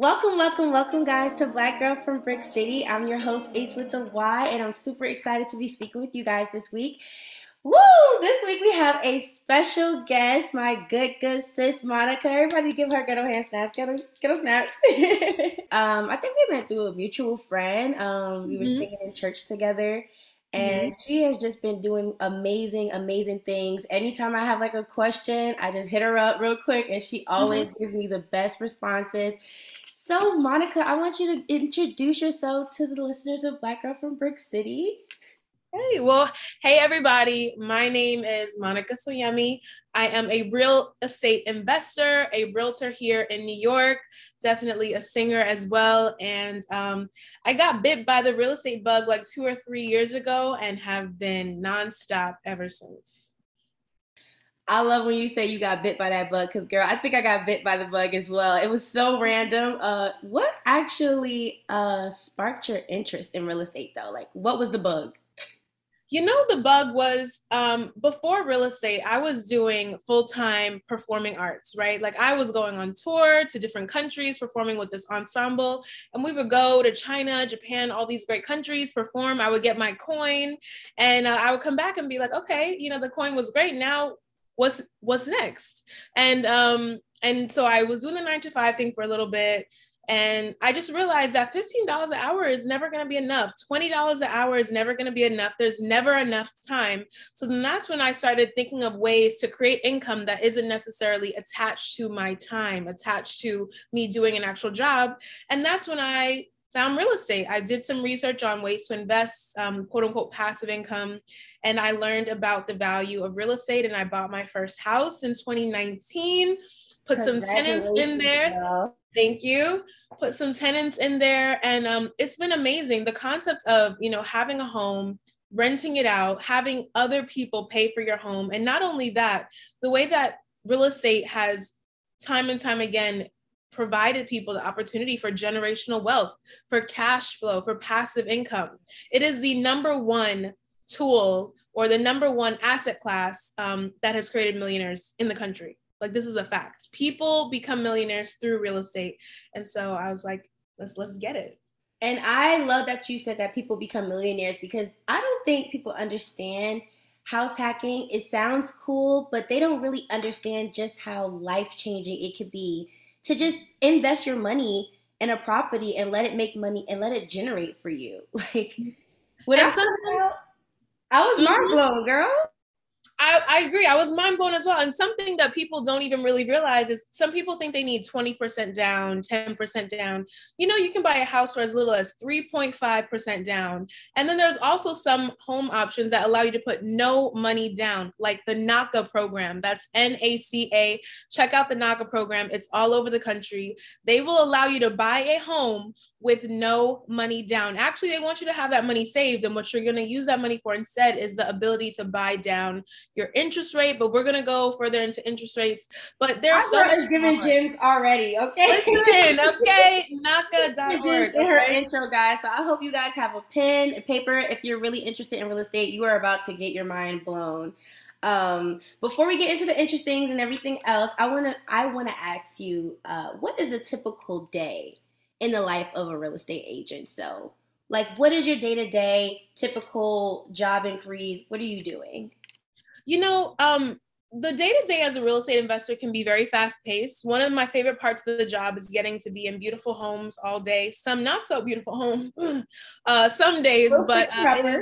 Welcome, welcome, welcome, guys, to Black Girl from Brick City. I'm your host, Ace with the Y, and I'm super excited to be speaking with you guys this week. Woo! This week we have a special guest, my good, good sis Monica. Everybody give her ghetto hand snaps. Ghetto, ghetto snaps. um, I think we went through a mutual friend. Um, we were mm-hmm. singing in church together. And mm-hmm. she has just been doing amazing, amazing things. Anytime I have like a question, I just hit her up real quick and she always mm-hmm. gives me the best responses. So, Monica, I want you to introduce yourself to the listeners of Black Girl from Brick City. Hey, well, hey everybody. My name is Monica Soyemi. I am a real estate investor, a realtor here in New York, definitely a singer as well. And um, I got bit by the real estate bug like two or three years ago and have been nonstop ever since. I love when you say you got bit by that bug because, girl, I think I got bit by the bug as well. It was so random. Uh, what actually uh, sparked your interest in real estate, though? Like, what was the bug? You know, the bug was um, before real estate, I was doing full time performing arts, right? Like I was going on tour to different countries, performing with this ensemble. And we would go to China, Japan, all these great countries, perform. I would get my coin and uh, I would come back and be like, okay, you know, the coin was great. Now, what's what's next and um and so i was doing the nine to five thing for a little bit and I just realized that $15 an hour is never going to be enough. $20 an hour is never going to be enough. There's never enough time. So then that's when I started thinking of ways to create income that isn't necessarily attached to my time, attached to me doing an actual job. And that's when I found real estate. I did some research on ways to invest, um, quote unquote, passive income. And I learned about the value of real estate. And I bought my first house in 2019, put some tenants in there. Girl. Thank you. Put some tenants in there. And um, it's been amazing. The concept of, you know, having a home, renting it out, having other people pay for your home. And not only that, the way that real estate has time and time again provided people the opportunity for generational wealth, for cash flow, for passive income. It is the number one tool or the number one asset class um, that has created millionaires in the country. Like this is a fact. People become millionaires through real estate, and so I was like, let's let's get it. And I love that you said that people become millionaires because I don't think people understand house hacking. It sounds cool, but they don't really understand just how life changing it could be to just invest your money in a property and let it make money and let it generate for you. Like, when I, I was mind mm-hmm. blown, girl. I, I agree. I was mind blown as well. And something that people don't even really realize is some people think they need 20% down, 10% down. You know, you can buy a house for as little as 3.5% down. And then there's also some home options that allow you to put no money down, like the NACA program. That's N A C A. Check out the NACA program, it's all over the country. They will allow you to buy a home with no money down. Actually, they want you to have that money saved. And what you're going to use that money for instead is the ability to buy down your interest rate. But we're going to go further into interest rates. But there's so much giving gems already. Okay. Listen, okay. NACA.org. Okay? Her intro, guys. So I hope you guys have a pen and paper. If you're really interested in real estate, you are about to get your mind blown. Um, before we get into the interesting and everything else, I wanna I wanna ask you, uh, what is a typical day in the life of a real estate agent. So, like, what is your day to day typical job inquiries? What are you doing? You know, um, the day to day as a real estate investor can be very fast paced. One of my favorite parts of the job is getting to be in beautiful homes all day. Some not so beautiful homes, uh, some days, but uh,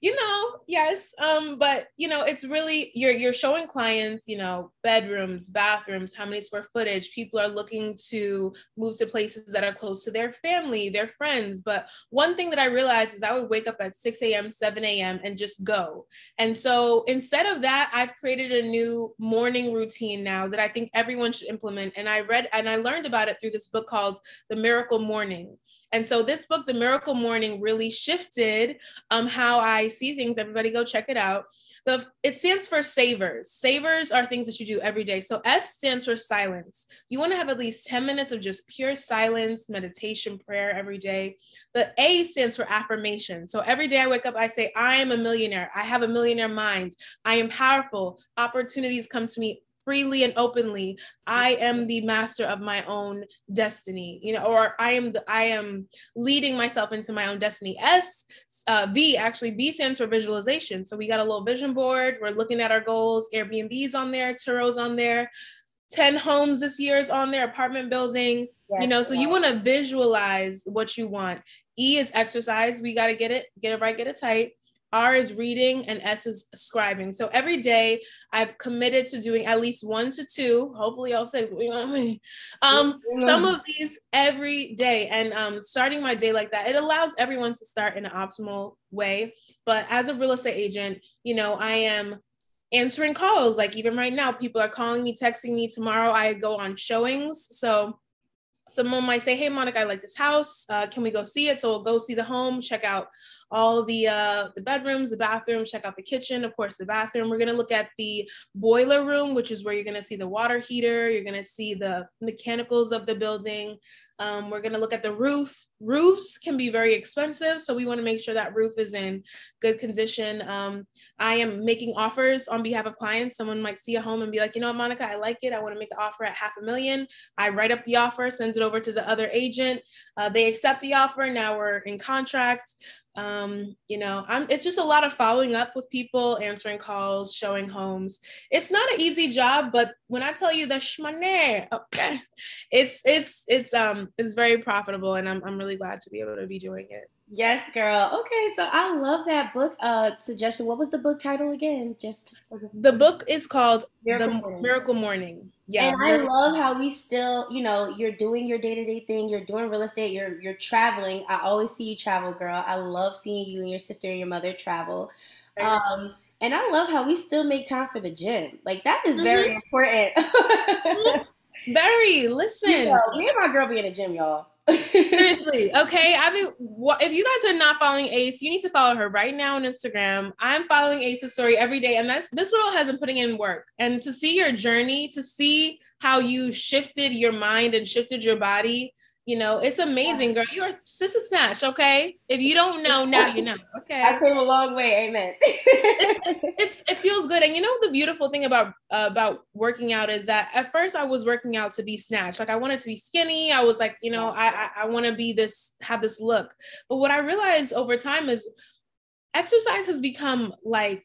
you know yes um but you know it's really you're you're showing clients you know bedrooms bathrooms how many square footage. People are looking to move to places that are close to their family their friends. But one thing that i realized is i would wake up at 6 a.m 7 a.m and just go. And so instead of that i've created a new morning routine now that i think everyone should implement. And i read and i learned about it through this book called the miracle morning and so this book, The Miracle Morning, really shifted um, how I see things. Everybody go check it out. The, it stands for savers. Savers are things that you do every day. So S stands for silence. You want to have at least 10 minutes of just pure silence, meditation, prayer every day. The A stands for affirmation. So every day I wake up, I say, I am a millionaire. I have a millionaire mind. I am powerful. Opportunities come to me freely and openly i am the master of my own destiny you know or i am the, i am leading myself into my own destiny. S uh, v actually b stands for visualization. So we got a little vision board. We're looking at our goals. Airbnb's on there. Turo's on there. 10 homes this year is on there. Apartment building. Yes, you know so you want to visualize what you want. E is exercise. We got to get it get it right get it tight R is reading and S is scribing. So every day I've committed to doing at least one to two. Hopefully I'll say um, some of these every day and um, starting my day like that. It allows everyone to start in an optimal way. But as a real estate agent, you know, I am answering calls. Like even right now, people are calling me, texting me. Tomorrow I go on showings. So someone might say, Hey, Monica, I like this house. Uh, can we go see it? So we'll go see the home, check out all the uh, the bedrooms, the bathroom, check out the kitchen, of course, the bathroom. We're gonna look at the boiler room, which is where you're gonna see the water heater. You're gonna see the mechanicals of the building. Um, we're gonna look at the roof. Roofs can be very expensive, so we want to make sure that roof is in good condition. Um, I am making offers on behalf of clients. Someone might see a home and be like, you know, what, Monica, I like it. I want to make an offer at half a million. I write up the offer, send it over to the other agent. Uh, they accept the offer. Now we're in contract um, you know i'm it's just a lot of following up with people answering calls showing homes it's not an easy job but when i tell you the shmane okay it's it's it's um it's very profitable and i'm, I'm really glad to be able to be doing it Yes, girl. Okay, so I love that book uh suggestion. What was the book title again? Just the book is called Miracle The Morning. Miracle Morning. Yeah. And I love how we still, you know, you're doing your day-to-day thing, you're doing real estate, you're you're traveling. I always see you travel, girl. I love seeing you and your sister and your mother travel. Um and I love how we still make time for the gym. Like that is very mm-hmm. important. Mm-hmm. very. Listen. You know, me and my girl be in the gym, y'all. Seriously, okay. I mean, if you guys are not following Ace, you need to follow her right now on Instagram. I'm following Ace's story every day, and that's this girl has been putting in work. And to see your journey, to see how you shifted your mind and shifted your body you know, it's amazing, girl. You're sister snatch, okay? If you don't know, now you know. Okay. I came a long way, amen. it's, it's, it feels good. And you know the beautiful thing about uh, about working out is that at first I was working out to be snatched. Like I wanted to be skinny. I was like, you know, I I, I want to be this, have this look. But what I realized over time is exercise has become like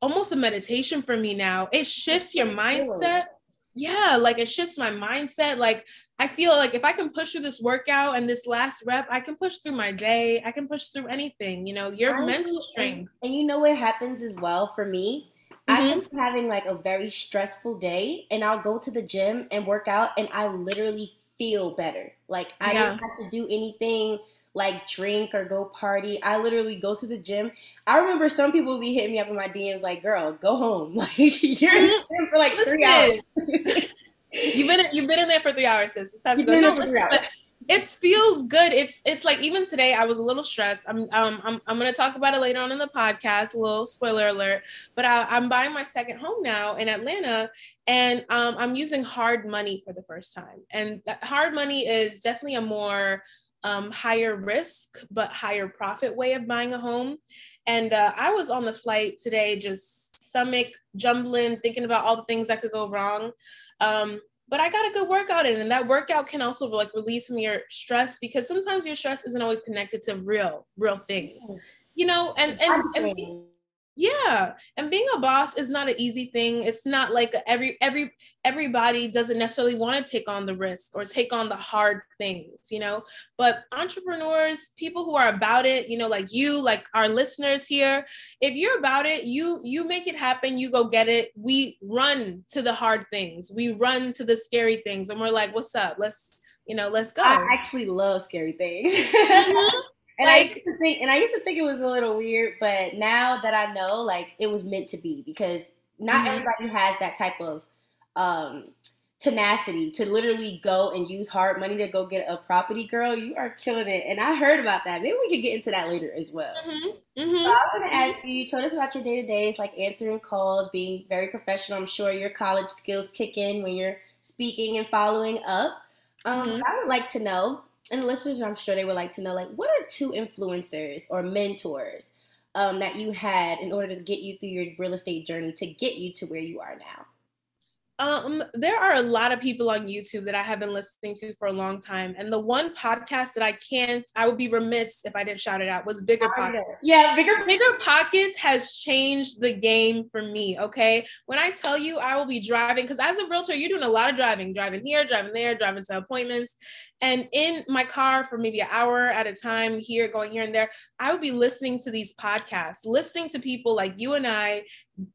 almost a meditation for me now. It shifts your mindset yeah, like it shifts my mindset. Like I feel like if I can push through this workout and this last rep, I can push through my day. I can push through anything, you know, your Honestly, mental strength. And, and, you know what happens as well for me? Mm-hmm. I'm having like a very stressful day and I'll go to the gym and work out and I literally feel better. Like I yeah. don't have to do anything like drink or go party. I literally go to the gym. I remember some people would be hitting me up in my DMs like, "Girl, go home. Like you're in the gym for like listen, three hours." you've been you've been in there for three hours, sis. It's time to go. No, listen, but it feels good. It's it's like even today I was a little stressed. I'm um I'm I'm gonna talk about it later on in the podcast. A little spoiler alert. But I, am buying my second home now in Atlanta, and um I'm using hard money for the first time. And hard money is definitely a more um, higher risk but higher profit way of buying a home. And uh, I was on the flight today, just stomach jumbling, thinking about all the things that could go wrong. Um, but I got a good workout in, and that workout can also like release of your stress because sometimes your stress isn't always connected to real, real things, you know. And and, and yeah and being a boss is not an easy thing. It's not like every every everybody doesn't necessarily want to take on the risk or take on the hard things you know? But entrepreneurs people who are about it you know like you like our listeners here if you're about it you you make it happen you go get it. We run to the hard things. We run to the scary things and we're like what's up? Let's you know let's go. I actually love scary things. Mm-hmm. And like, I used to think, and I used to think it was a little weird, but now that I know, like it was meant to be because not mm-hmm. everybody has that type of um, tenacity to literally go and use hard money to go get a property. Girl, you are killing it, and I heard about that. Maybe we could get into that later as well. Mm-hmm. Mm-hmm. So I want to ask you. You told us about your day to days, like answering calls, being very professional. I'm sure your college skills kick in when you're speaking and following up. Um, mm-hmm. I would like to know and listeners, I'm sure they would like to know, like, what are two influencers or mentors um, that you had in order to get you through your real estate journey to get you to where you are now? Um, there are a lot of people on YouTube that I have been listening to for a long time, and the one podcast that I can't, I would be remiss if I didn't shout it out, was Bigger Pockets. Yeah, Bigger Bigger Pockets has changed the game for me. Okay, when I tell you I will be driving, because as a realtor, you're doing a lot of driving, driving here, driving there, driving to appointments, and in my car for maybe an hour at a time, here, going here and there, I would be listening to these podcasts, listening to people like you and I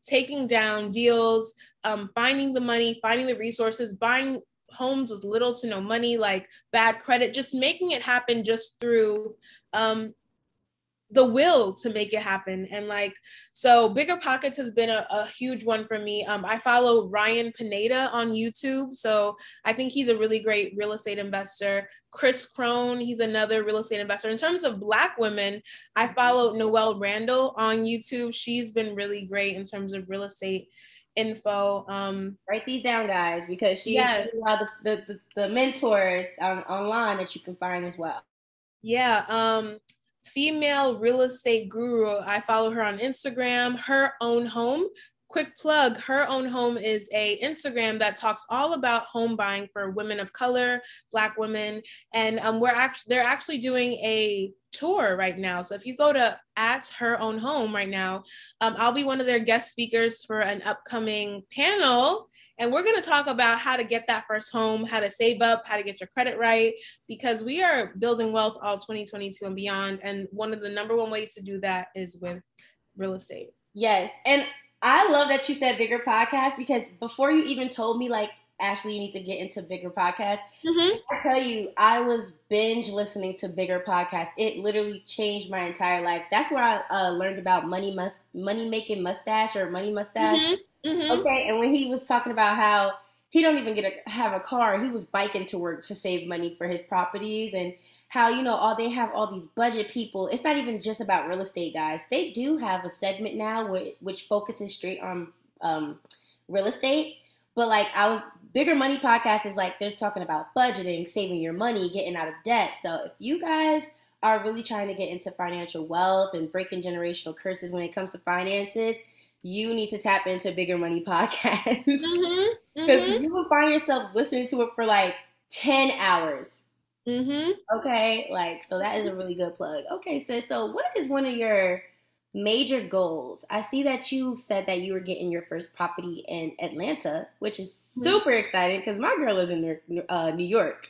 taking down deals, um, finding the money, finding the resources, buying homes with little to no money, like bad credit, just making it happen just through um, the will to make it happen. And like, so Bigger Pockets has been a, a huge one for me. Um, I follow Ryan Pineda on YouTube. So I think he's a really great real estate investor. Kris Krohn, he's another real estate investor. In terms of Black women, I follow Noelle Randall on YouTube. She's been really great in terms of real estate info. Um, Write these down, guys, because she's yes. the, the, the, the mentors on, online that you can find as well. Yeah. Um, female real estate guru. I follow her on Instagram, her own home. Quick plug, her own home is a Instagram that talks all about home buying for women of color, black women. And um, we're actually they're actually doing a tour right now. So if you go to at her own home right now, um, I'll be one of their guest speakers for an upcoming panel. And we're going to talk about how to get that first home, how to save up, how to get your credit right, because we are building wealth all 2022 and beyond. And one of the number one ways to do that is with real estate. Yes. And I love that you said bigger podcast because before you even told me, like, Ashley, you need to get into bigger podcasts. Mm-hmm. I tell you, I was binge listening to bigger podcasts. It literally changed my entire life. That's where I uh, learned about money must money making mustache or money mustache. Mm-hmm. Mm-hmm. Okay, and when he was talking about how he don't even get a, have a car, he was biking to work to save money for his properties and how you know all they have all these budget people. It's not even just about real estate, guys. They do have a segment now which, which focuses straight on um, real estate. But like I was bigger money podcast is like they're talking about budgeting, saving your money, getting out of debt. So if you guys are really trying to get into financial wealth and breaking generational curses when it comes to finances, you need to tap into Bigger Money Podcast. Because mm-hmm, mm-hmm. you will find yourself listening to it for like 10 hours. Mm-hmm. Okay, like, so that is a really good plug. Okay, sis, so what is one of your major goals. I see that you said that you were getting your first property in Atlanta, which is mm-hmm. super exciting because my girl is in uh, New York.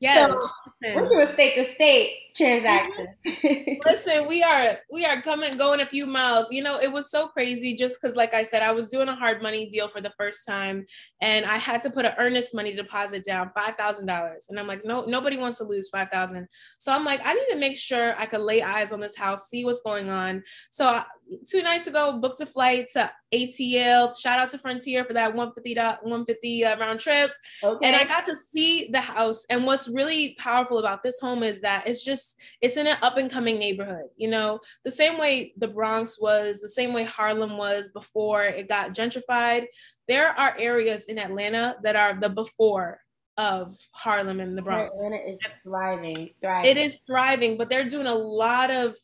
Yes. So we're doing state to state transactions. Listen, we are we are coming going a few miles. You know, it was so crazy just because, like I said, I was doing a hard money deal for the first time, and I had to put an earnest money deposit down five thousand dollars. And I'm like, no, nobody wants to lose five thousand. So I'm like, I need to make sure I could lay eyes on this house, see what's going on. So two nights ago, booked a flight to ATL. Shout out to Frontier for that 150 150 uh, round trip. Okay. And I got to see the house. And what's really powerful about this home is that it's just it's in an up and coming neighborhood. You know, the same way the Bronx was, the same way Harlem was before it got gentrified. There are areas in Atlanta that are the before of Harlem and the Bronx. Atlanta is thriving, thriving. It is thriving, but they're doing a lot of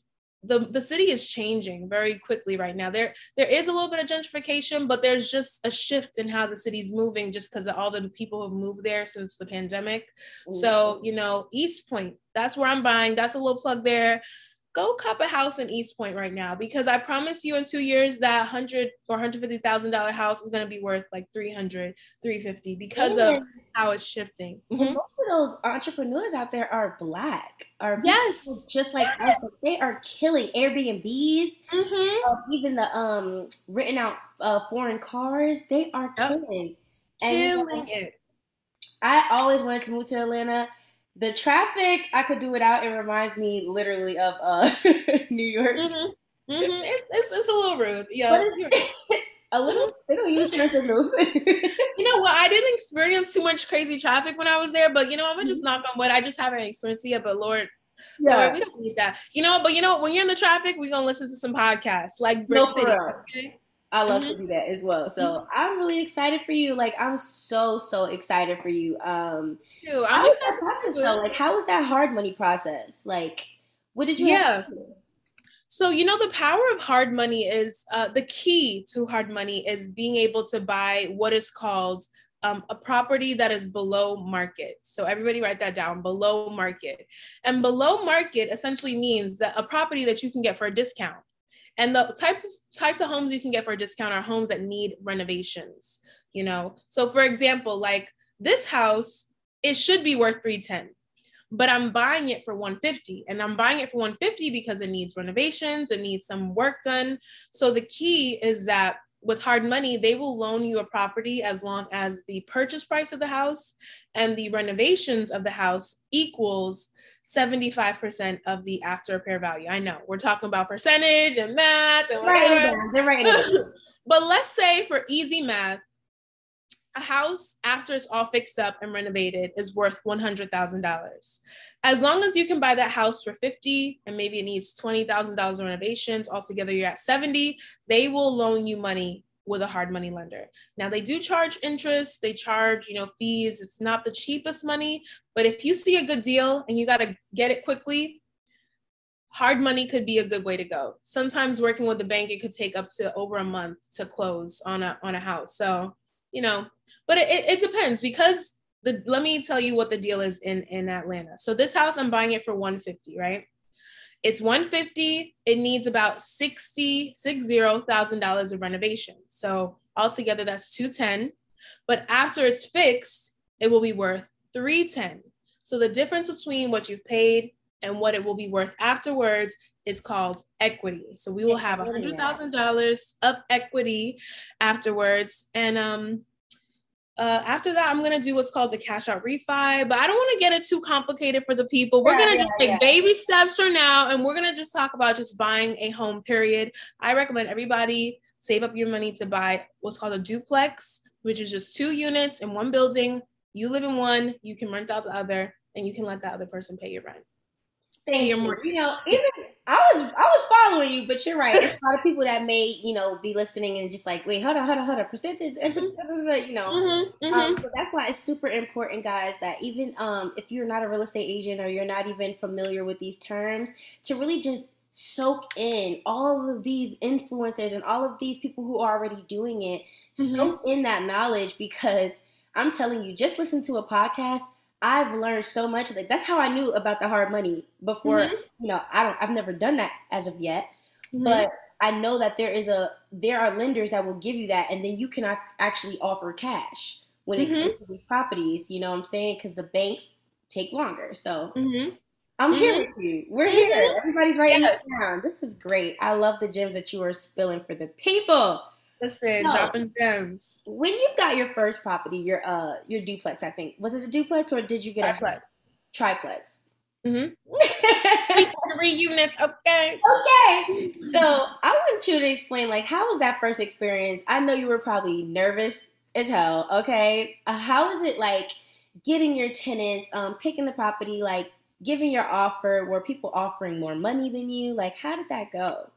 the, the city is changing very quickly right now. There there is a little bit of gentrification, but there's just a shift in how the city's moving just because of all the people who've moved there since the pandemic. Mm-hmm. So, you know, East Point, that's where I'm buying. That's a little plug there go cop a house in East Point right now because I promise you in two years that hundred or hundred fifty thousand dollar house is going to be worth like 300, 350 because of how it's shifting. Mm-hmm. Of those entrepreneurs out there are black. Are yes, just like yes. us. They are killing Airbnbs. Mm-hmm. Uh, even the um written out uh, foreign cars, they are killing. Yep. Killing and, it. I always wanted to move to Atlanta the traffic I could do without. It reminds me literally of uh New York. Mm-hmm. Mm-hmm. It's, it's, it's, a little rude. Yeah, a little. They don't use turn signals. you know what? I didn't experience too much crazy traffic when I was there, but you know, I'm gonna just mm-hmm. knock on wood. I just haven't experienced it yet. But Lord, yeah, Lord, we don't need that. You know, but you know, when you're in the traffic, we're gonna listen to some podcasts like Brick no, City. Okay? I love mm-hmm. to do that as well. So mm-hmm. I'm really excited for you. Like I'm so so excited for you. Um, Dude, I'm excited that process though. Like how was that hard money process? Like what did you? Yeah. So, you know, the power of hard money is uh, the key to hard money is being able to buy what is called um, a property that is below market. So, everybody write that down below market. And below market essentially means that a property that you can get for a discount. And the types types of homes you can get for a discount are homes that need renovations, you know. So for example, like this house, it should be worth 310 but I'm buying it for 150 and I'm buying it for 150 because it needs renovations, it needs some work done. So the key is that with hard money, they will loan you a property as long as the purchase price of the house and the renovations of the house equals 75% of the after repair value. I know we're talking about percentage and math and right, they're right. but let's say for easy math, a house after it's all fixed up and renovated is worth $100,000. As long as you can buy that house for 50 and maybe it needs $20,000 in renovations, altogether you're at 70, they will loan you money with a hard money lender. Now they do charge interest, they charge, you know, fees. It's not the cheapest money, but if you see a good deal and you got to get it quickly, hard money could be a good way to go. Sometimes working with the bank it could take up to over a month to close on a on a house. So, you know, but it, it depends because the let me tell you what the deal is in in Atlanta. So this house I'm buying it for 150, right? It's 150. It needs about 60 thousand dollars of renovation. So altogether that's 210. But after it's fixed, it will be worth 310. So the difference between what you've paid and what it will be worth afterwards is called equity. So we will have $100,000 of equity afterwards. And um, uh, after that, I'm gonna do what's called a cash out refi, but I don't want to get it too complicated for the people. We're yeah, gonna just take yeah. baby steps for now, and we're gonna just talk about just buying a home. Period. I recommend everybody save up your money to buy what's called a duplex, which is just two units in one building. You live in one, you can rent out the other, and you can let the other person pay your rent. Thank you. You know, even I was I was following you, but you're right. It's a lot of people that may you know be listening and just like, wait, hold on, hold on, hold on, percentage, you know. Mm-hmm, mm-hmm. Um, so that's why it's super important, guys, that even um, if you're not a real estate agent or you're not even familiar with these terms, to really just soak in all of these influencers and all of these people who are already doing it, mm-hmm. soak in that knowledge because I'm telling you, just listen to a podcast I've learned so much. Like that's how I knew about the hard money before. Mm-hmm. You know, I don't. I've never done that as of yet, mm-hmm. but I know that there is a there are lenders that will give you that, and then you can actually offer cash when it mm-hmm. comes to these properties. You know what I'm saying? Because the banks take longer. So mm-hmm. I'm here mm-hmm. with you. We're here. Mm-hmm. Everybody's writing yeah. it down. This is great. I love the gems that you are spilling for the people. Listen, no. dropping gems. When you got your first property, your uh your duplex, I think was it a duplex or did you get triplex. a triplex? Mm-hmm. three, units, okay. Okay. So I want you to explain, like, how was that first experience? I know you were probably nervous as hell. Okay, uh, how is it like getting your tenants, um, picking the property, like giving your offer? Were people offering more money than you? Like, how did that go?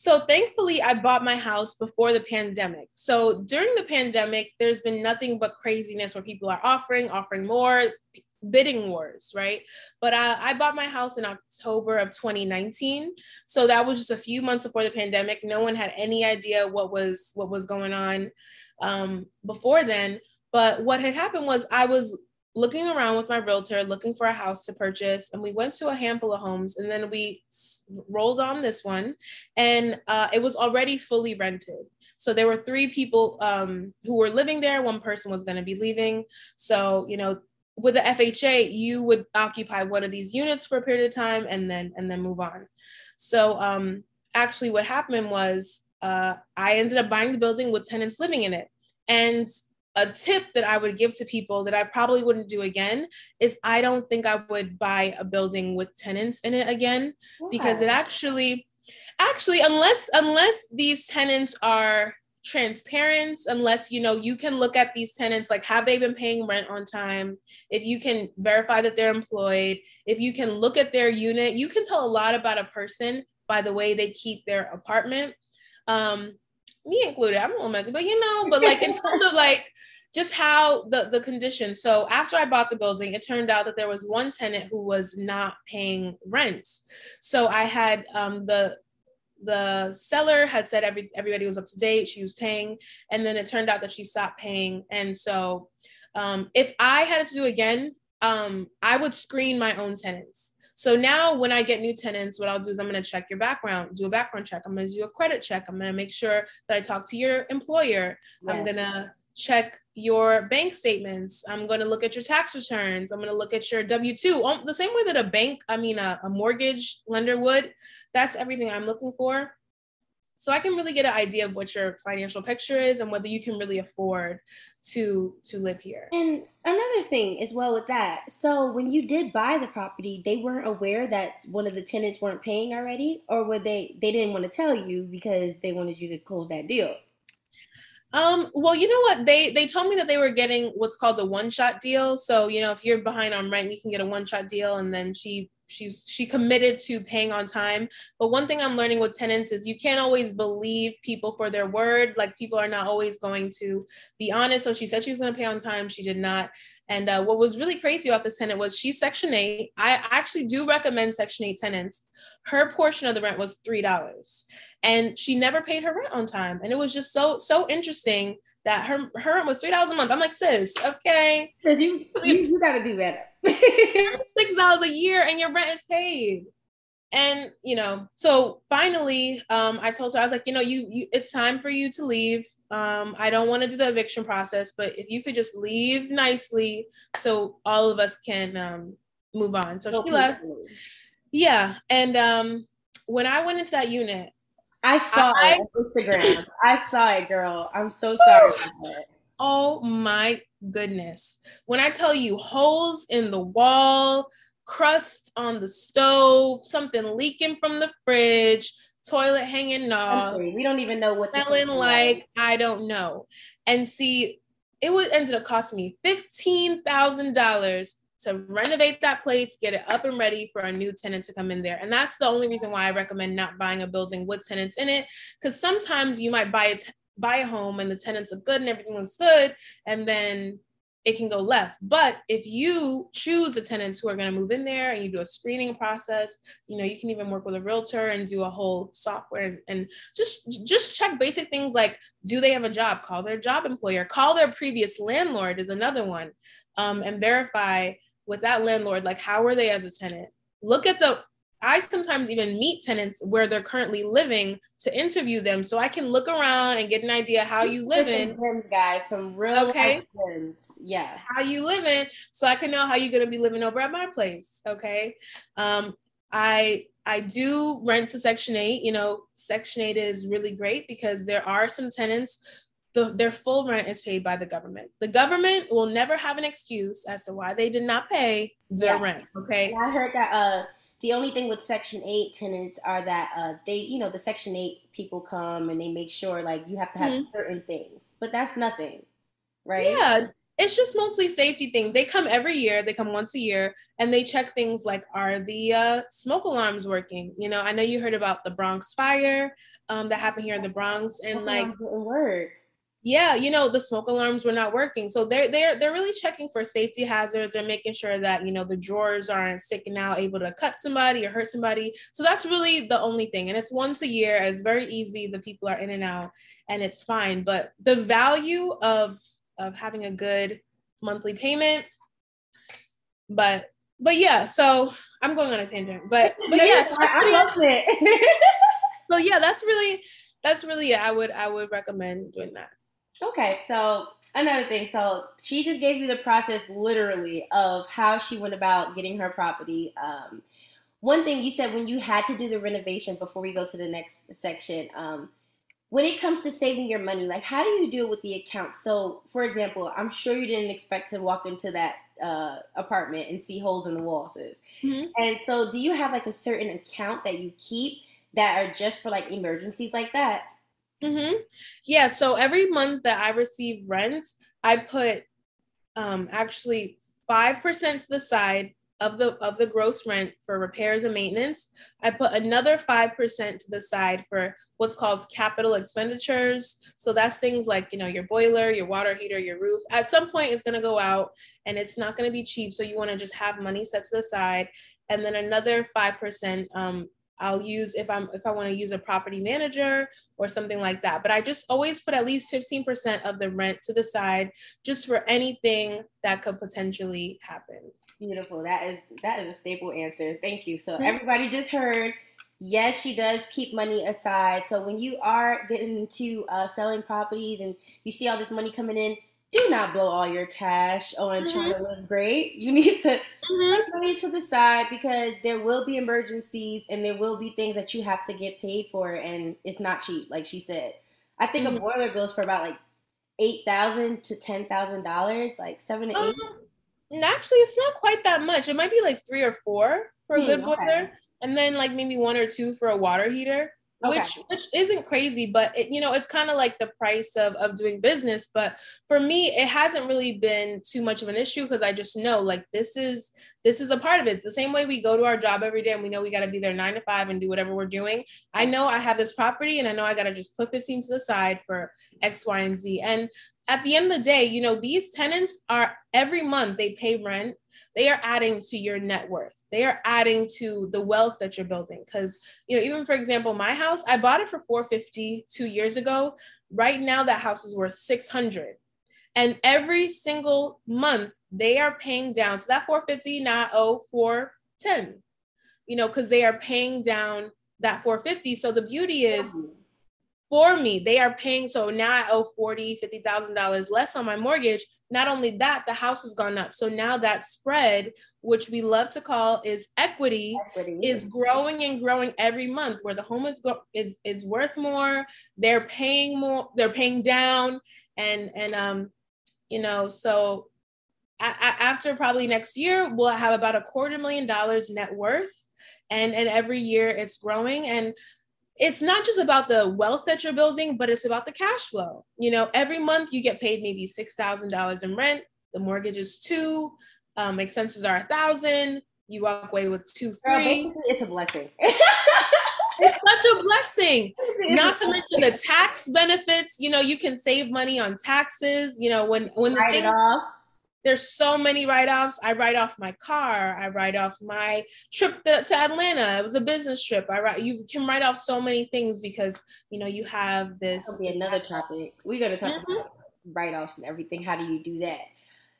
So thankfully, I bought my house before the pandemic. So during the pandemic, there's been nothing but craziness where people are offering, offering more, bidding wars, right? But I, I bought my house in October of 2019. So that was just a few months before the pandemic. No one had any idea what was what was going on um, before then. But what had happened was I was looking around with my realtor looking for a house to purchase and we went to a handful of homes and then we rolled on this one and uh, it was already fully rented. So there were three people um, who were living there. One person was going to be leaving. So you know with the fha you would occupy one of these units for a period of time and then and then move on. So um, actually what happened was uh, i ended up buying the building with tenants living in it. And a tip that I would give to people that I probably wouldn't do again is I don't think I would buy a building with tenants in it again because it actually actually unless unless these tenants are transparent unless you know you can look at these tenants like have they been paying rent on time? If you can verify that they're employed if you can look at their unit you can tell a lot about a person by the way they keep their apartment. Um me included. I'm a little messy, but you know, but like in terms of like just how the the condition. So after I bought the building, it turned out that there was one tenant who was not paying rent. So I had um, the the seller had said every everybody was up to date, she was paying, and then it turned out that she stopped paying. And so, um, if I had to do again, um, I would screen my own tenants. So now when I get new tenants, what I'll do is I'm going to check your background, do a background check. I'm going to do a credit check. I'm going to make sure that I talk to your employer. I'm going to check your bank statements. I'm going to look at your tax returns. I'm going to look at your W 2, um, the same way that a bank, I mean, a, a mortgage lender would. That's everything I'm looking for. So I can really get an idea of what your financial picture is and whether you can really afford to to live here. And another thing as well with that. So when you did buy the property, they weren't aware that one of the tenants weren't paying already, or were they they didn't want to tell you because they wanted you to close that deal? Um, well, you know what? They they told me that they were getting what's called a one-shot deal. So, you know, if you're behind on rent, you can get a one-shot deal and then she she's she committed to paying on time. But one thing i'm learning with tenants is you can't always believe people for their word. Like people are not always going to be honest. So she said she was going to pay on time. She did not. And uh, what was really crazy about this tenant was she's section 8 i actually do recommend section 8 tenants. Her portion of the rent was $3 and she never paid her rent on time. And it was just so so interesting that her her rent was $3 a month. I'm like sis okay. You, you, you got to do better. Six dollars a year and your rent is paid. And you know so finally um, i told her i was like you know you, you it's time for you to leave. Um, i don't want to do the eviction process but if you could just leave nicely so all of us can um, move on. So she left. Yeah and um, when i went into that unit i saw I, it on instagram i saw it girl i'm so sorry oh my goodness. When I tell you holes in the wall, crust on the stove, something leaking from the fridge, toilet hanging off. We don't even know what smelling like. I don't know. And see, it would ended up costing me fifteen thousand dollars to renovate that place, get it up and ready for a new tenant to come in there. And that's the only reason why I recommend not buying a building with tenants in it. Because sometimes you might buy a, t- buy a home and the tenants are good and everything looks good, and then it can go left. But if you choose the tenants who are going to move in there and you do a screening process, you know, you can even work with a realtor and do a whole software and just just check basic things like do they have a job? Call their job employer, call their previous landlord is another one, um, and verify with that landlord like how are they as a tenant. Look at the I sometimes even meet tenants where they're currently living to interview them, so I can look around and get an idea how you live in. Gems, guys, some real okay. Gems. Yeah, how you live in, so I can know how you're gonna be living over at my place. Okay, um, I I do rent to Section Eight. You know, Section Eight is really great because there are some tenants the, their full rent is paid by the government. The government will never have an excuse as to why they did not pay their yeah. rent. Okay. Yeah, I heard that uh, the only thing with Section 8 tenants are that uh, they, you know, the Section 8 people come and they make sure like you have to have mm-hmm. certain things, but that's nothing, right? Yeah. It's just mostly safety things. They come every year, they come once a year, and they check things like are the uh, smoke alarms working? You know, I know you heard about the Bronx fire um, that happened here in the Bronx, and like, work yeah you know the smoke alarms were not working. So they're they're they're really checking for safety hazards. And making sure that you know the drawers aren't sticking out able to cut somebody or hurt somebody. So that's really the only thing. And it's once a year it's very easy. The people are in and out and it's fine. But the value of of having a good monthly payment but but yeah so i'm going on a tangent but but yeah so I, love it. So yeah that's really that's really it. i would i would recommend doing that Okay, so another thing. So she just gave you the process literally of how she went about getting her property. Um, one thing you said when you had to do the renovation before we go to the next section, um, when it comes to saving your money, like how do you deal with the account? So, for example, I'm sure you didn't expect to walk into that uh, apartment and see holes in the walls. Mm-hmm. And so, do you have like a certain account that you keep that are just for like emergencies like that? Mm-hmm. Yeah. So every month that I receive rent, I put um, actually 5% to the side of the of the gross rent for repairs and maintenance. I put another 5% to the side for what's called capital expenditures. So that's things like, you know, your boiler, your water heater, your roof. At some point it's going to go out and it's not going to be cheap, so you want to just have money set to the side and then another 5% um, I'll use if I'm if I want to use a property manager or something like that. But I just always put at least 15% of the rent to the side just for anything that could potentially happen. Beautiful. That is that is a staple answer. Thank you. So mm-hmm. everybody just heard yes, she does keep money aside. So when you are getting into uh, selling properties and you see all this money coming in, do not blow all your cash on mm-hmm. trying to look great. You need to mm-hmm. put money to the side because there will be emergencies and there will be things that you have to get paid for, and it's not cheap, like she said. I think mm-hmm. a boiler goes for about like eight thousand to ten thousand dollars, like seven to eight. Um, actually, it's not quite that much. It might be like three or four for a hmm, good boiler, okay. and then like maybe one or two for a water heater okay. which which isn't crazy but it, you know it's kind of like the price of of doing business but for me it hasn't really been too much of an issue because i just know like this is this is a part of it the same way we go to our job every day and we know we got to be there nine to five and do whatever we're doing i know i have this property and i know i got to just put 15 to the side for x y and z and at the end of the day, you know, these tenants are every month they pay rent. They are adding to your net worth. They are adding to the wealth that you're building. Because, you know, even for example, my house, I bought it for 450 two years ago. Right now, that house is worth 600. And every single month they are paying down. So that 450 now owe 410, you know, because they are paying down that 450. So the beauty is for me. They are paying. So now I owe forty, fifty thousand dollars less on my mortgage. Not only that, the house has gone up. So now that spread, which we love to call is equity, equity. is growing and growing every month. Where the home is go- is is worth more. They're paying more. They're paying down, and and um, you know, so. after probably next year, we'll have about a quarter million dollars net worth, and and every year it's growing. And it's not just about the wealth that you're building, but it's about the cash flow. You know, every month you get paid maybe six thousand dollars in rent. The mortgage is two, um, expenses are a thousand. You walk away with two, three. Girl, it's a blessing. it's such a blessing. Not to mention the tax benefits. You know, you can save money on taxes. You know, when when the thing, off there's so many write-offs i write off my car i write off my trip to, to atlanta it was a business trip i write you can write off so many things because you know you have this That'll be another topic we're going to talk mm-hmm. about write-offs and everything how do you do that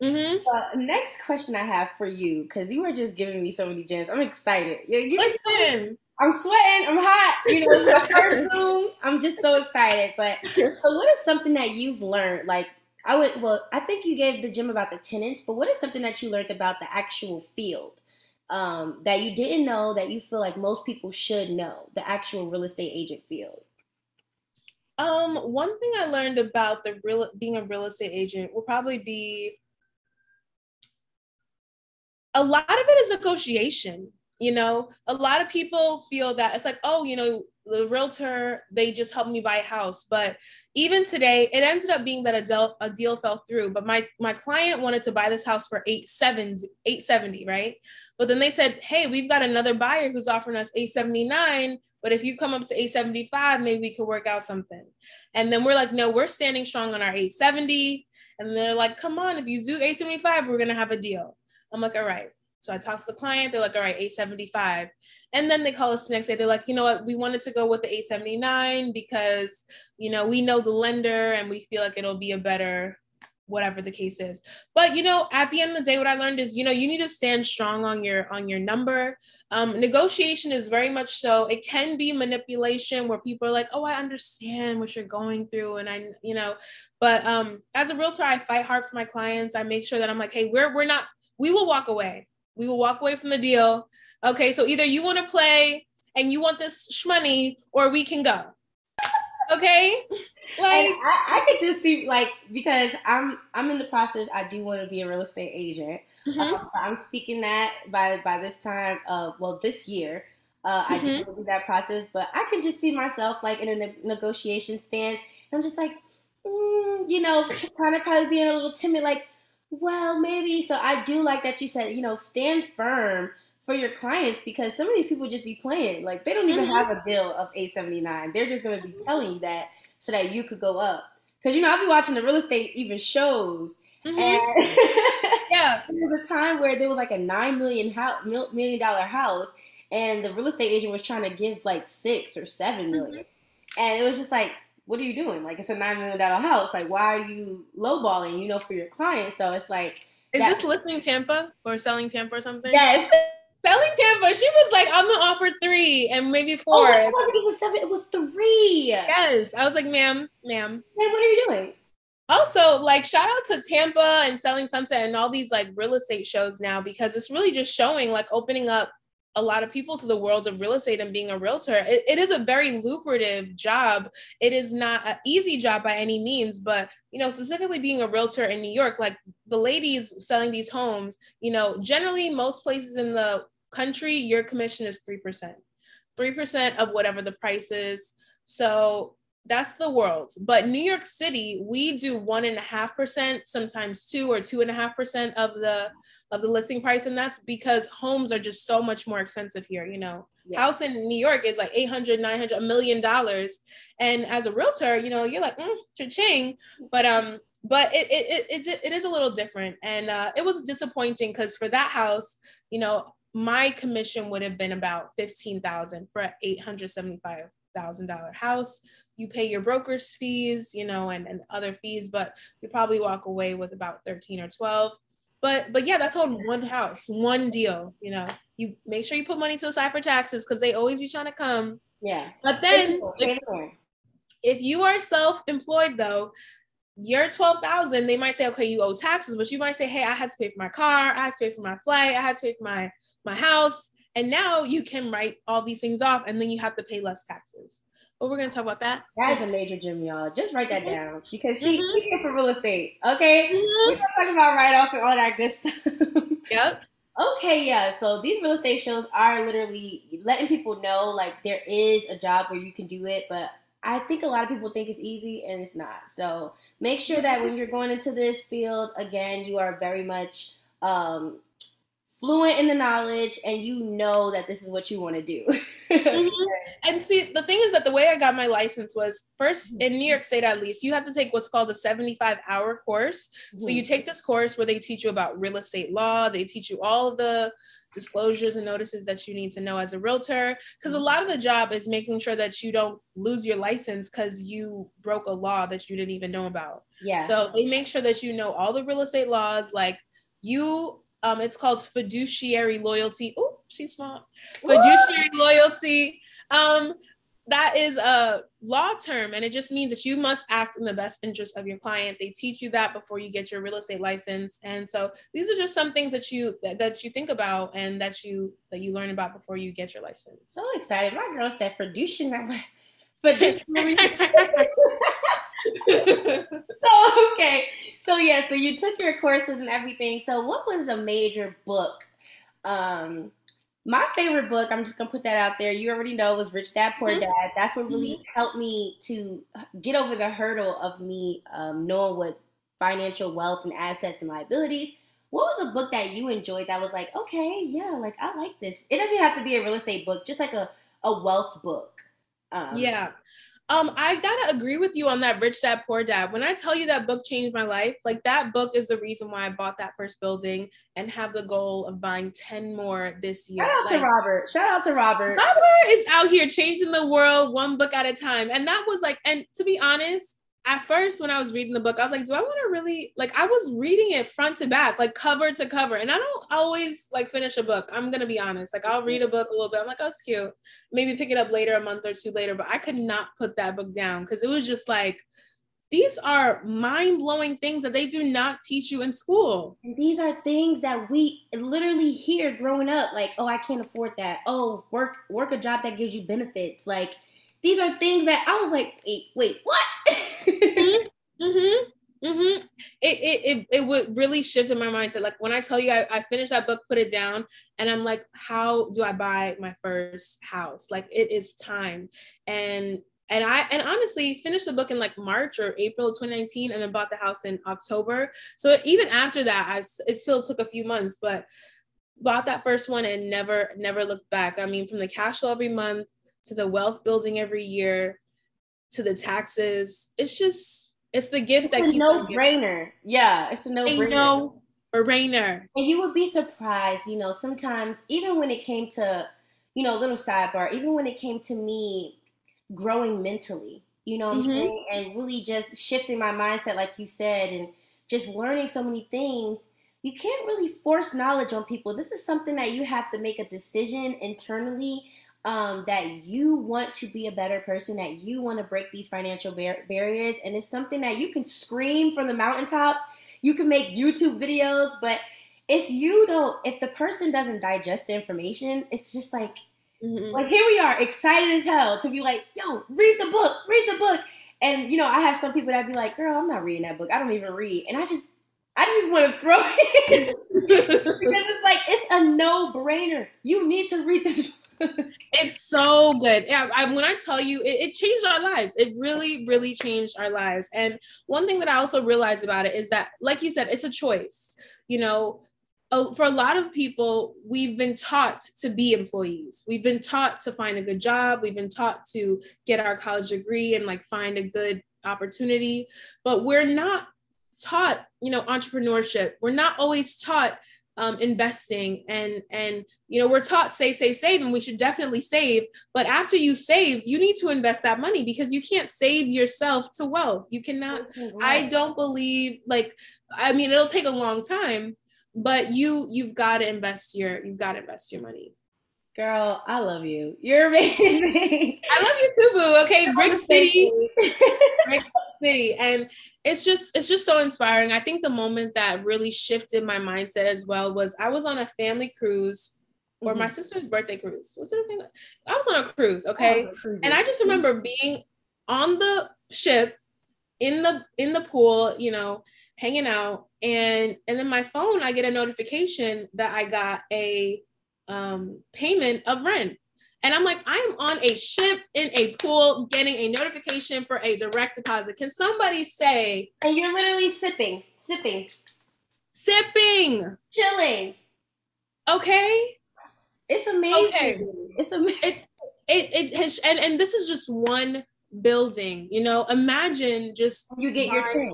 Mm-hmm. Uh, next question I have for you, because you were just giving me so many gems. I'm excited. Listen, I'm sweating. I'm hot. You know, it's my first Zoom. I'm just so excited. But so, what is something that you've learned, like I would well, I think you gave the gym about the tenants, but what is something that you learned about the actual field um, that you didn't know that you feel like most people should know, the actual real estate agent field? Um, one thing I learned about the real being a real estate agent will probably be a lot of it is negotiation. You know, a lot of people feel that it's like, oh, you know, the realtor they just helped me buy a house. But even today it ended up being that a deal, a deal fell through. But my my client wanted to buy this house for 870 870 right? But then they said hey we've got another buyer who's offering us 879 but if you come up to 875 maybe we could work out something. And then we're like no we're standing strong on our 870 and they're like come on if you do 875 we're gonna have a deal. I'm like all right so I talked to the client. They're like, all right, 875. And then they call us the next day. They're like, you know what? We wanted to go with the 879 because, you know, we know the lender and we feel like it'll be a better whatever the case is but you know at the end of the day what i learned is you know you need to stand strong on your on your number um, negotiation is very much so it can be manipulation where people are like oh i understand what you're going through and i you know but um, as a realtor i fight hard for my clients i make sure that i'm like hey we're we're not we will walk away we will walk away from the deal. Okay, so either you want to play and you want this money, or we can go. Okay, like I, I, could just see like because I'm I'm in the process. I do want to be a real estate agent. Mm-hmm. So I'm speaking that by by this time. Uh, well, this year. Uh, I mm-hmm. do do that process, but I can just see myself like in a ne- negotiation stance. I'm just like, mm, you know, kind of probably being a little timid, like, Well, maybe. So I do like that you said, you know, stand firm for your clients because some of these people just be playing. Like they don't even mm-hmm. have a deal of 879. They're just going to be telling you that so that you could go up. Because you know, I'll be watching the real estate even shows, mm-hmm. and yeah, there was a time where there was like a nine million house, million dollar house, and the real estate agent was trying to give like six or seven million. Mm-hmm. and it was just like, what are you doing? Like it's a nine million dollar house. Like why are you lowballing? You know, for your client. So it's like, is that- this listing Tampa or selling Tampa or something? Yes. Selling Tampa, she was like, I'm gonna offer three and maybe four. Oh, it wasn't even seven, it was three. Yes. I was like, ma'am, ma'am. Hey, what are you doing? Also, like shout out to Tampa and Selling Sunset and all these like real estate shows now because it's really just showing like opening up a lot of people to the world of real estate and being a realtor. It, it is a very lucrative job. It is not an easy job by any means, but you know, specifically being a realtor in New York, like the ladies selling these homes, you know, generally most places in the country, your commission is 3%. 3% of whatever the price is. So that's the world. But New York City, we do one and a half percent, sometimes two or two and a half percent of the of the listing price, and that's because homes are just so much more expensive here. You know, yeah. house in New York is like 800, 900, a million dollars, and as a realtor, you know, you're like, mm, cha-ching. But um, but it it it, it, it is a little different, and uh, it was disappointing because for that house, you know, my commission would have been about 15,000 for an $875,000 house. You pay your broker's fees, you know, and, and other fees, but you probably walk away with about 13 or 12. But but yeah, that's on one house, one deal, you know. You make sure you put money to the side for taxes because they always be trying to come. Yeah. But then if, if you are self-employed though, your 12,000, they might say, okay, you owe taxes, but you might say, hey, I had to pay for my car, I had to pay for my flight, I had to pay for my, my house. And now you can write all these things off and then you have to pay less taxes. But we're gonna talk about that. That is a major gem, y'all. Just write that down because she, mm-hmm. she's here for real estate. Okay. Mm-hmm. We're gonna talk about write-offs and all that good stuff. Yep. Okay, yeah. So these real estate shows are literally letting people know like there is a job where you can do it, but I think a lot of people think it's easy and it's not. So make sure that when you're going into this field, again, you are very much um, fluent in the knowledge and you know that this is what you want to do. mm-hmm. And see, the thing is that the way I got my license was first in New York State, at least, you have to take what's called a 75 hour course. Mm-hmm. So you take this course where they teach you about real estate law, they teach you all the disclosures and notices that you need to know as a realtor. Because a lot of the job is making sure that you don't lose your license because you broke a law that you didn't even know about. Yeah. So they make sure that you know all the real estate laws, like you um, it's called fiduciary loyalty. Oh, she's smart. Fiduciary loyalty. Um, that is a law term, and it just means that you must act in the best interest of your client. They teach you that before you get your real estate license, and so these are just some things that you that, that you think about and that you that you learn about before you get your license. So excited! My girl said fiduciary. but so okay, so yeah, so you took your courses and everything. So what was a major book? Um, my favorite book, I'm just gonna put that out there. You already know was Rich Dad Poor mm-hmm. Dad. That's what really mm-hmm. helped me to get over the hurdle of me um, knowing what financial wealth and assets and liabilities. What was a book that you enjoyed that was like, okay, yeah, like I like this. It doesn't have to be a real estate book, just like a, a wealth book. Um, yeah. Um, I gotta agree with you on that Rich Dad Poor Dad. When I tell you that book changed my life, like that book is the reason why I bought that first building and have the goal of buying 10 more this year. Shout out like, to Robert. Shout out to Robert. Robert is out here changing the world one book at a time. And that was like, and to be honest, at first when I was reading the book, I was like, do I want to really like I was reading it front to back, like cover to cover. And I don't always like finish a book. I'm gonna be honest. Like I'll read a book a little bit. I'm like, oh, it's cute. Maybe pick it up later, a month or two later. But I could not put that book down because it was just like these are mind-blowing things that they do not teach you in school. And these are things that we literally hear growing up, like, oh, I can't afford that. Oh, work work a job that gives you benefits. Like these are things that I was like, wait, wait, what? mm-hmm. Mm-hmm. Mm-hmm. It, it it it would really shift in my mindset. Like when I tell you I, I finished that book, put it down, and I'm like, how do I buy my first house? Like it is time. And And I and honestly finished the book in like March or April of 2019 and then bought the house in October. So even after that, I it still took a few months, but bought that first one and never never looked back. I mean, from the cash flow every month to the wealth building every year to the taxes, it's just it's the gift it's that keeps no brainer. Yeah, it's a no brainer. No brainer. And you would be surprised, you know, sometimes even when it came to, you know, little sidebar, even when it came to me growing mentally, you know what mm-hmm. I'm saying? And really just shifting my mindset, like you said, and just learning so many things you can't really force knowledge on people. This is something that you have to make a decision internally um, that you want to be a better person, that you want to break these financial bar- barriers. And it's something that you can scream from the mountaintops, you can make YouTube videos, but if you don't, if the person doesn't digest the information, it's just like, mm-hmm. like here we are, excited as hell to be like, yo, read the book, read the book. And you know, I have some people that be like, girl, I'm not reading that book. I don't even read. And I just I just want to throw it because it's like it's a no brainer. You need to read this. It's so good. Yeah, I, when I tell you, it, it, changed our lives. It really, really changed our lives. And one thing that I also realized about it is that, like you said, it's a choice. You know, for a lot of people, we've been taught to be employees. We've been taught to find a good job. We've been taught to get our college degree and like find a good opportunity, but we're not taught, you know, entrepreneurship. We're not always taught um, investing. And and you know we're taught save save save and we should definitely save. But after you save you need to invest that money because you can't save yourself to wealth. You cannot i don't believe like i mean it'll take a long time but you you've got to invest your you've got to invest your money Girl, I love you. You're amazing. I love you too, boo. Okay, Brick City, Brick City, and it's just it's just so inspiring. I think the moment that really shifted my mindset as well was I was on a family cruise or mm-hmm. my sister's birthday cruise. Was it family? I was on a cruise, okay, oh, and I just remember being on the ship in the in the pool, you know, hanging out, and and then my phone, I get a notification that I got a um, payment of rent. And I'm like, I am on a ship in a pool getting a notification for a direct deposit. Can somebody say? And you're literally sipping, sipping, sipping, chilling. Okay. It's amazing. Okay. It's amazing. It, it, it has, and, and this is just one building, you know, imagine just you get your 10.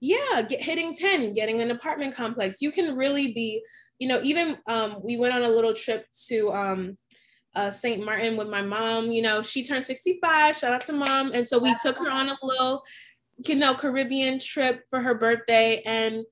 Yeah, get, hitting 10, getting an apartment complex. You can really be you know, even um, we went on a little trip to um, uh, St. Martin with my mom. You know, she turned 65. Shout out to mom. And so we took her on a little, you know, Caribbean trip for her birthday, and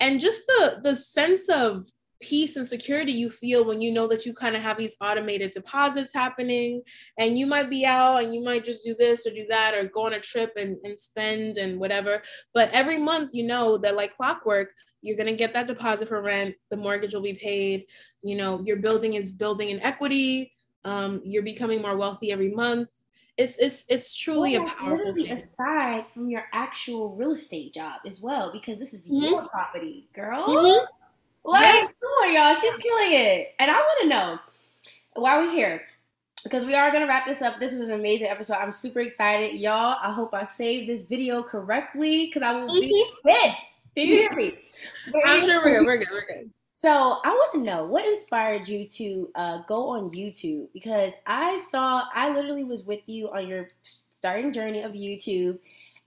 and just the the sense of peace and security you feel when you know that you kind of have these automated deposits happening and you might be out and you might just do this or do that or go on a trip and, and spend and whatever but every month you know that like clockwork you're going to get that deposit for rent the mortgage will be paid you know your building is building in equity um, you're becoming more wealthy every month it's it's it's truly well, a powerful thing. aside from your actual real estate job as well because this is mm-hmm. your property girl mm-hmm. Like, yeah. come on, y'all. She's killing it. And I want to know why we're here. Because we are going to wrap this up. This was an amazing episode. I'm super excited. Y'all, I hope I saved this video correctly because I will mm-hmm. be hit. Do you hear me? I'm sure we're good. We're good. We're good. So I want to know what inspired you to uh, go on YouTube because I saw I literally was with you on your starting journey of YouTube,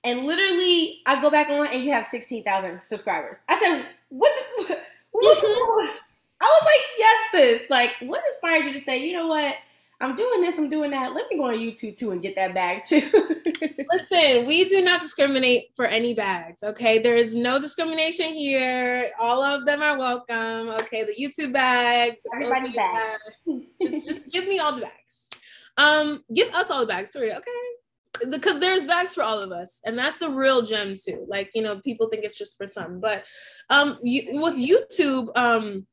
and literally I go back on and you have sixteen thousand subscribers. I said, what? The, I was like, yes, sis. Like, what inspired you to say, you know what? I'm doing this, I'm doing that. Let me go on YouTube too and get that bag too. Listen, we do not discriminate for any bags, okay? There is no discrimination here. All of them are welcome, okay? The YouTube bag, everybody bag. bag. just, just give me all the bags. Um, give us all the bags for it, okay? Because there's bags for all of us and that's a real gem too. Like you know people think it's just for some but um you, with youtube um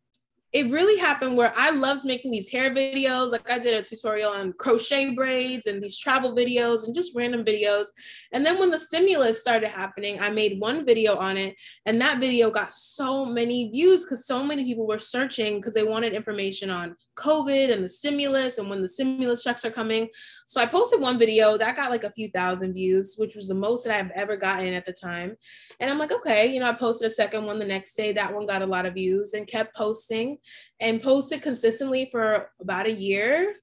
it really happened where I loved making these hair videos. Like I did a tutorial on crochet braids and these travel videos and just random videos. And then when the stimulus started happening, I made one video on it. And that video got so many views because so many people were searching because they wanted information on COVID and the stimulus and when the stimulus checks are coming. So I posted one video that got like a few thousand views, which was the most that I've ever gotten at the time. And I'm like, okay, you know, I posted a second one the next day. That one got a lot of views and kept posting and posted consistently for about a year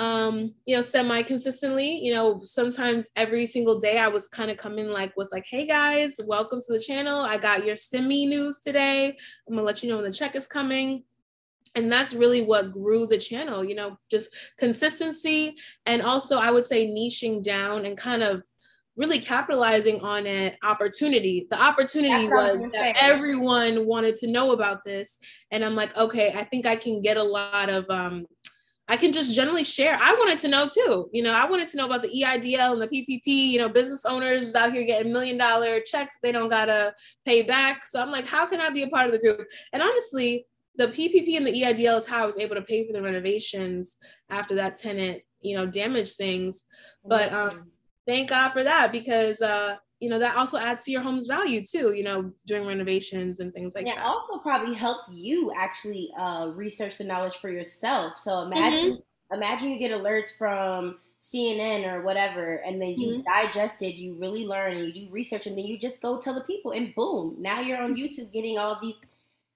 um, you know, semi consistently. You know, sometimes every single day I was kind of coming like with like, hey guys, welcome to the channel. I got your stimmy news today. I'm gonna let you know when the check is coming. And that's really what grew the channel, you know, just consistency and also I would say niching down and kind of really capitalizing on an opportunity. The opportunity was that everyone wanted to know about this. And I'm like, okay, I think I can get a lot of um, I can just generally share. I wanted to know too. You know, I wanted to know about the EIDL and the PPP. You know, business owners out here getting million dollar checks they don't gotta pay back. So I'm like, how can I be a part of the group? And honestly, the PPP and the EIDL is how I was able to pay for the renovations after that tenant, you know, damaged things. But um, thank God for that because uh, you know that also adds to your home's value too. You know, doing renovations and things like yeah, that. also probably helped you actually uh, research the knowledge for yourself. So imagine mm-hmm. imagine you get alerts from CNN or whatever, and then you mm-hmm. digest it, you really learn, and you do research, and then you just go tell the people, and boom, now you're on mm-hmm. YouTube getting all these.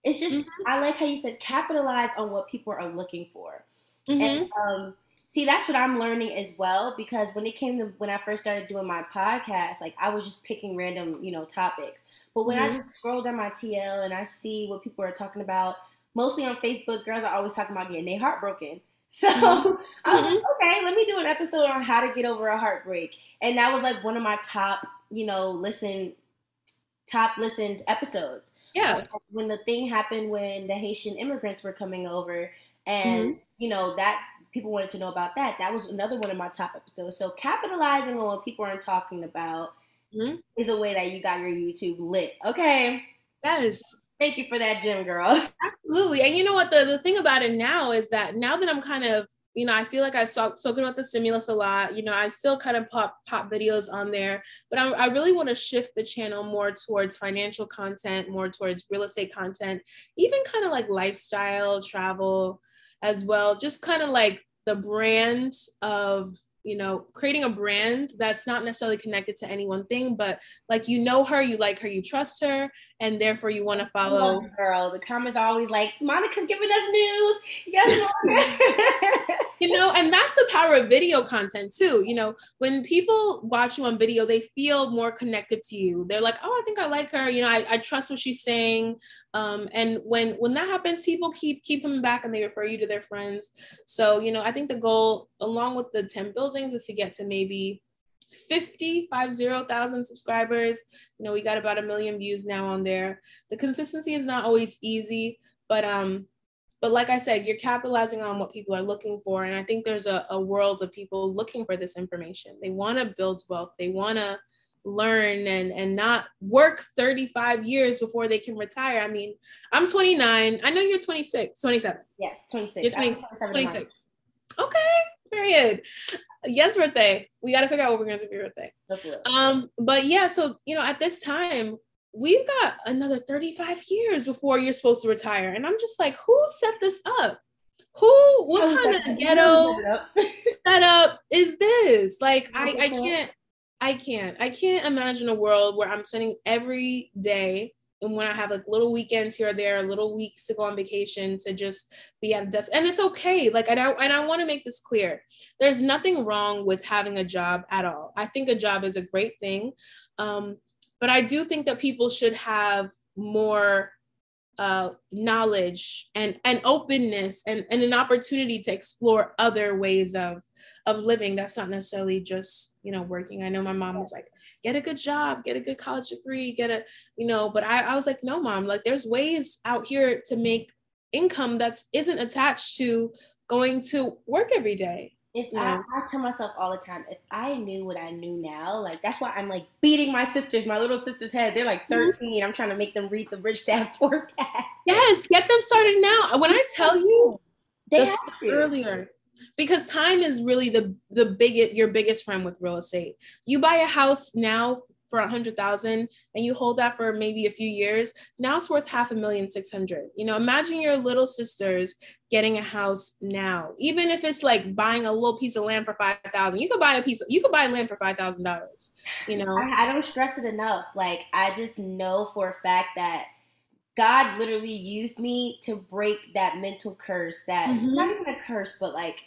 It's just mm-hmm. I like how you said capitalize on what people are looking for, and mm-hmm. um, see that's what i'm learning as well because when it came to when i first started doing my podcast like i was just picking random you know topics but when mm-hmm. i just scroll down my tl and i see what people are talking about mostly on facebook girls are always talking about getting their heart broken so mm-hmm. i was like mm-hmm. okay let me do an episode on how to get over a heartbreak and that was like one of my top you know listen top listened episodes yeah when the thing happened when the haitian immigrants were coming over and mm-hmm. you know that people wanted to know about that. That was another one of my top episodes. So capitalizing on what people aren't talking about mm-hmm. is a way that you got your YouTube lit. Okay. Yes. Thank you for that, gem girl. Absolutely. And you know what? The, the thing about it now is that now that I'm kind of, you know, I feel like I've talk, spoken about the stimulus a lot. You know, I still kind of pop pop videos on there, but I, I really want to shift the channel more towards financial content, more towards real estate content, even kind of like lifestyle, travel, as well. Just kind of like the brand of you know, creating a brand that's not necessarily connected to any one thing, but like you know her, you like her, you trust her, and therefore you want to follow. girl, the comments are always like, "Monica's giving us news." Yes, Monica. you know, and that's the power of video content too. You know, when people watch you on video, they feel more connected to you. They're like, "Oh, I think I like her." You know, I, I trust what she's saying. Um, and when when that happens, people keep keep coming back and they refer you to their friends. So you know, I think the goal, along with the 10 builds buildings is to get to maybe 50, 50,000 subscribers. You know, we got about a million views now on there. The consistency is not always easy, but um, but like I said, you're capitalizing on what people are looking for. And I think there's a, a world of people looking for this information. They want to build wealth. They want to learn and and not work 35 years before they can retire. I mean, I'm 29. I know you're 26, 27. Yes, 26. You're 20, 26. Okay, period. Yes, birthday. We got to figure out what we're going to do for your birthday. Um, but yeah, so you know, at this time, we've got another 35 years before you're supposed to retire, and I'm just like, who set this up? Who? What kind of ghetto setup is this? Like, I, I can't, I can't, I can't imagine a world where I'm spending every day and when I have like little weekends here or there, little weeks to go on vacation to just be at a desk. And it's okay. Like I don't and I want to make this clear. There's nothing wrong with having a job at all. I think a job is a great thing. Um, but I do think that people should have more uh, knowledge and, and openness and, and an opportunity to explore other ways of of living. That's not necessarily just you know working. I know my mom was like get a good job get a good college degree get a you know but I, I was like no mom like there's ways out here to make income that's isn't attached to going to work every day If yeah. I, I tell myself all the time, if I knew what I knew now, like that's why I'm like beating my sisters, my little sisters' head. They're like mm-hmm. 13. Mm-hmm. I'm trying to make them read the Rich Dad Poor Dad. Yes, get them started now. When I tell you, they the earlier because time is really the the biggest your biggest friend with real estate. You buy a house now for a hundred thousand and you hold that for maybe a few years, now it's worth half a million six hundred. You know, imagine your little sisters getting a house now, even if it's like buying a little piece of land for five thousand. You could buy a piece. Of, you could buy land for five thousand dollars. You know, I, I don't stress it enough. Like I just know for a fact that God literally used me to break that mental curse that mm-hmm. not even a curse, but like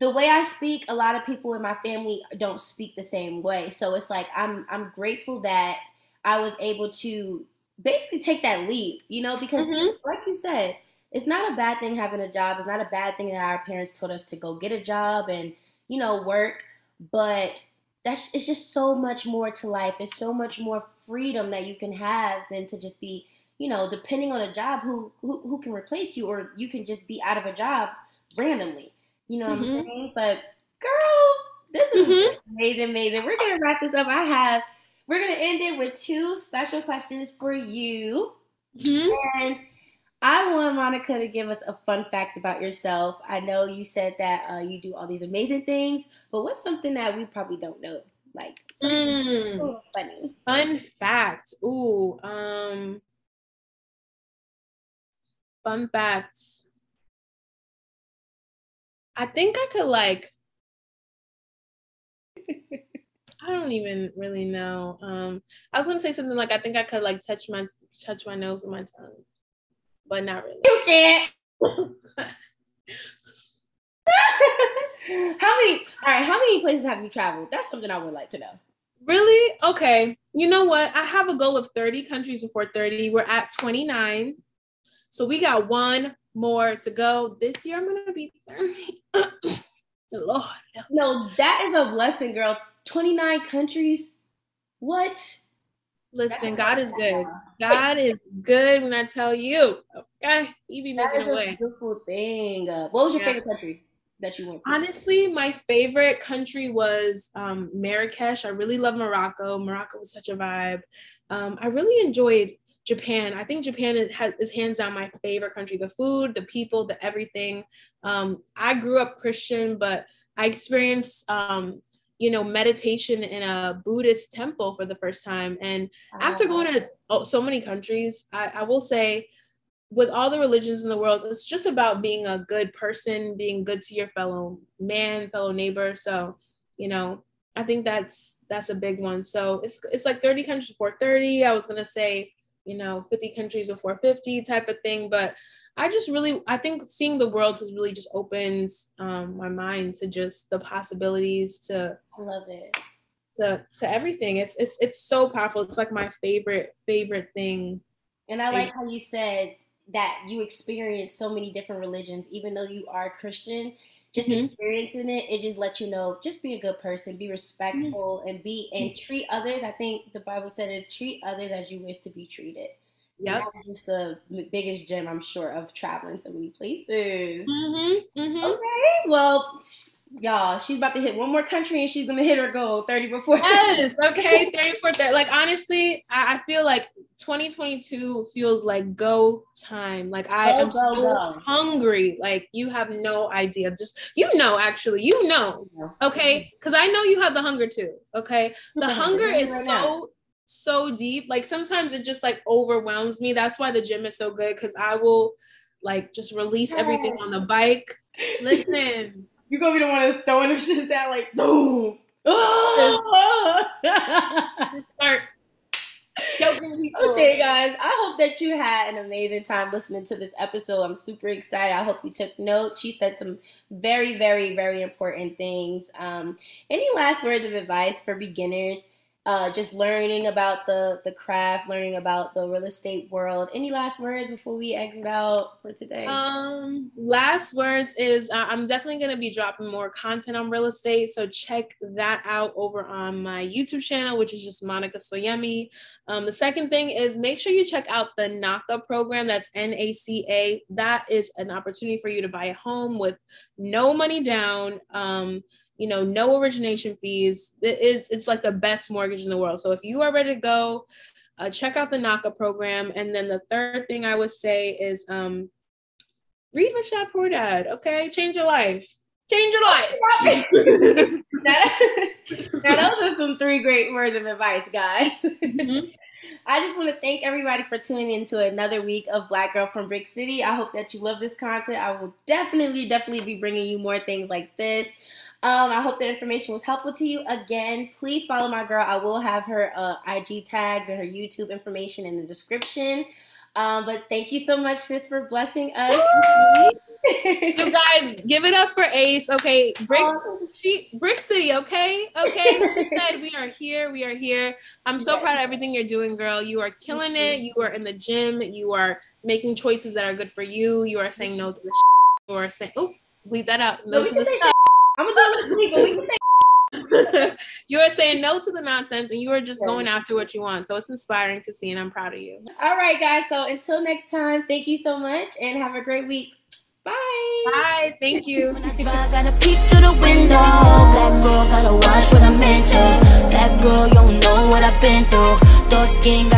the way I speak, a lot of people in my family don't speak the same way. So it's like I'm I'm grateful that I was able to basically take that leap, you know, because mm-hmm. like you said, it's not a bad thing having a job. It's not a bad thing that our parents told us to go get a job and, you know, work, but that's it's just so much more to life. It's so much more freedom that you can have than to just be, you know, depending on a job who who, who can replace you or you can just be out of a job randomly. You know what mm-hmm. I'm saying? But girl, this is mm-hmm. amazing, amazing. We're gonna wrap this up. I have we're gonna end it with two special questions for you. Mm-hmm. And I want Monica to give us a fun fact about yourself. I know you said that uh, you do all these amazing things, but what's something that we probably don't know? Like mm. funny. Fun fact. Ooh, um fun facts. I think I could like I don't even really know. Um, I was gonna say something like I think I could like touch my touch my nose with my tongue, but not really. You can't. how many? All right, how many places have you traveled? That's something I would like to know. Really? Okay. You know what? I have a goal of 30 countries before 30. We're at 29. So we got one more to go. This year I'm gonna be 30. Lord. No, that is a blessing, girl. 29 countries. What? Listen, God is good. God is good when I tell you. Okay, He be making a way. beautiful thing. Uh, what was your yeah. favorite country that you went? To? Honestly, my favorite country was um, Marrakesh. I really love Morocco. Morocco was such a vibe. Um, I really enjoyed Japan. I think Japan is, has, is hands down my favorite country. The food, the people, the everything. Um, I grew up Christian, but I experienced, um, you know, meditation in a Buddhist temple for the first time. And after going to oh, so many countries, I, I will say, with all the religions in the world, it's just about being a good person, being good to your fellow man, fellow neighbor. So, you know, I think that's that's a big one. So it's it's like 30 countries before 30. I was gonna say you know 50 countries before 50 type of thing. But i just really i think seeing the world has really just opened um, my mind to just the possibilities to i love it. to to everything. It's it's it's so powerful. It's like my favorite favorite thing. And i like how you said that you experience so many different religions even though you are christian just mm-hmm. experiencing it, it just lets you know, just be a good person, be respectful, mm-hmm. and be and treat others. I think the Bible said it: treat others as you wish to be treated. Yeah, that's just the biggest gem, I'm sure, of traveling so many places. Mm-hmm. mm-hmm. Okay, well, y'all, she's about to hit one more country and she's gonna hit her goal 30 before. Yes, okay, 30 before 30. Like honestly, I, I, feel like 2022 feels like go time. Like I go, am go, so go. hungry. Like you have no idea. Just you know, actually, you know, okay, because I know you have the hunger too. Okay, the hunger is right so. Now. So deep, like sometimes it just like overwhelms me. That's why the gym is so good because I will like just release everything on the bike. Listen, you're gonna be the one that's throwing them shit down like boom. Start okay, guys. I hope that you had an amazing time listening to this episode. I'm super excited. I hope you took notes. She said some very, very, very important things. Um, any last words of advice for beginners uh, just learning about the the craft, learning about the real estate world. Any last words before we exit out for today? Um, last words is uh, I'm definitely going to be dropping more content on real estate, so check that out over on my YouTube channel, which is just Monica Soyemi. Um, the second thing is make sure you check out the NACA program. That's N A C A. That is an opportunity for you to buy a home with no money down. Um, you know, no origination fees. It is it's like the best mortgage in the world. So if you are ready to go, uh, check out the NACA program. And then the third thing I would say is um, read Rich Dad Poor Dad. Okay, change your life. Change your life. now, those are some three great words of advice, guys. Mm-hmm. I just want to thank everybody for tuning in to another week of Black Girl from Brick City. I hope that you love this content. I will definitely, definitely be bringing you more things like this. Um, I hope the information was helpful to you. Again, please follow my girl. I will have her uh, IG tags and her YouTube information in the description. Um, but thank you so much, sis, for blessing us. you guys, give it up for Ace. Okay, Brick, Brick City. Okay, okay. She said we are here. We are here. I'm so proud of everything you're doing, girl. You are killing it. You are in the gym. You are making choices that are good for you. You are saying no to the. You are saying, oh, leave that out. No, to the stuff. I'm gonna do it with but we can say you are saying no to the nonsense and you are just going after what you want. So it's inspiring to see, and I'm proud of you. All right, guys. So until next time, thank you so much and have a great week. Bye. Bye. Thank you. gotta peek through the window. Black girl, gotta watch what I mention. Black girl, you don't know what I've been through. Dark skin,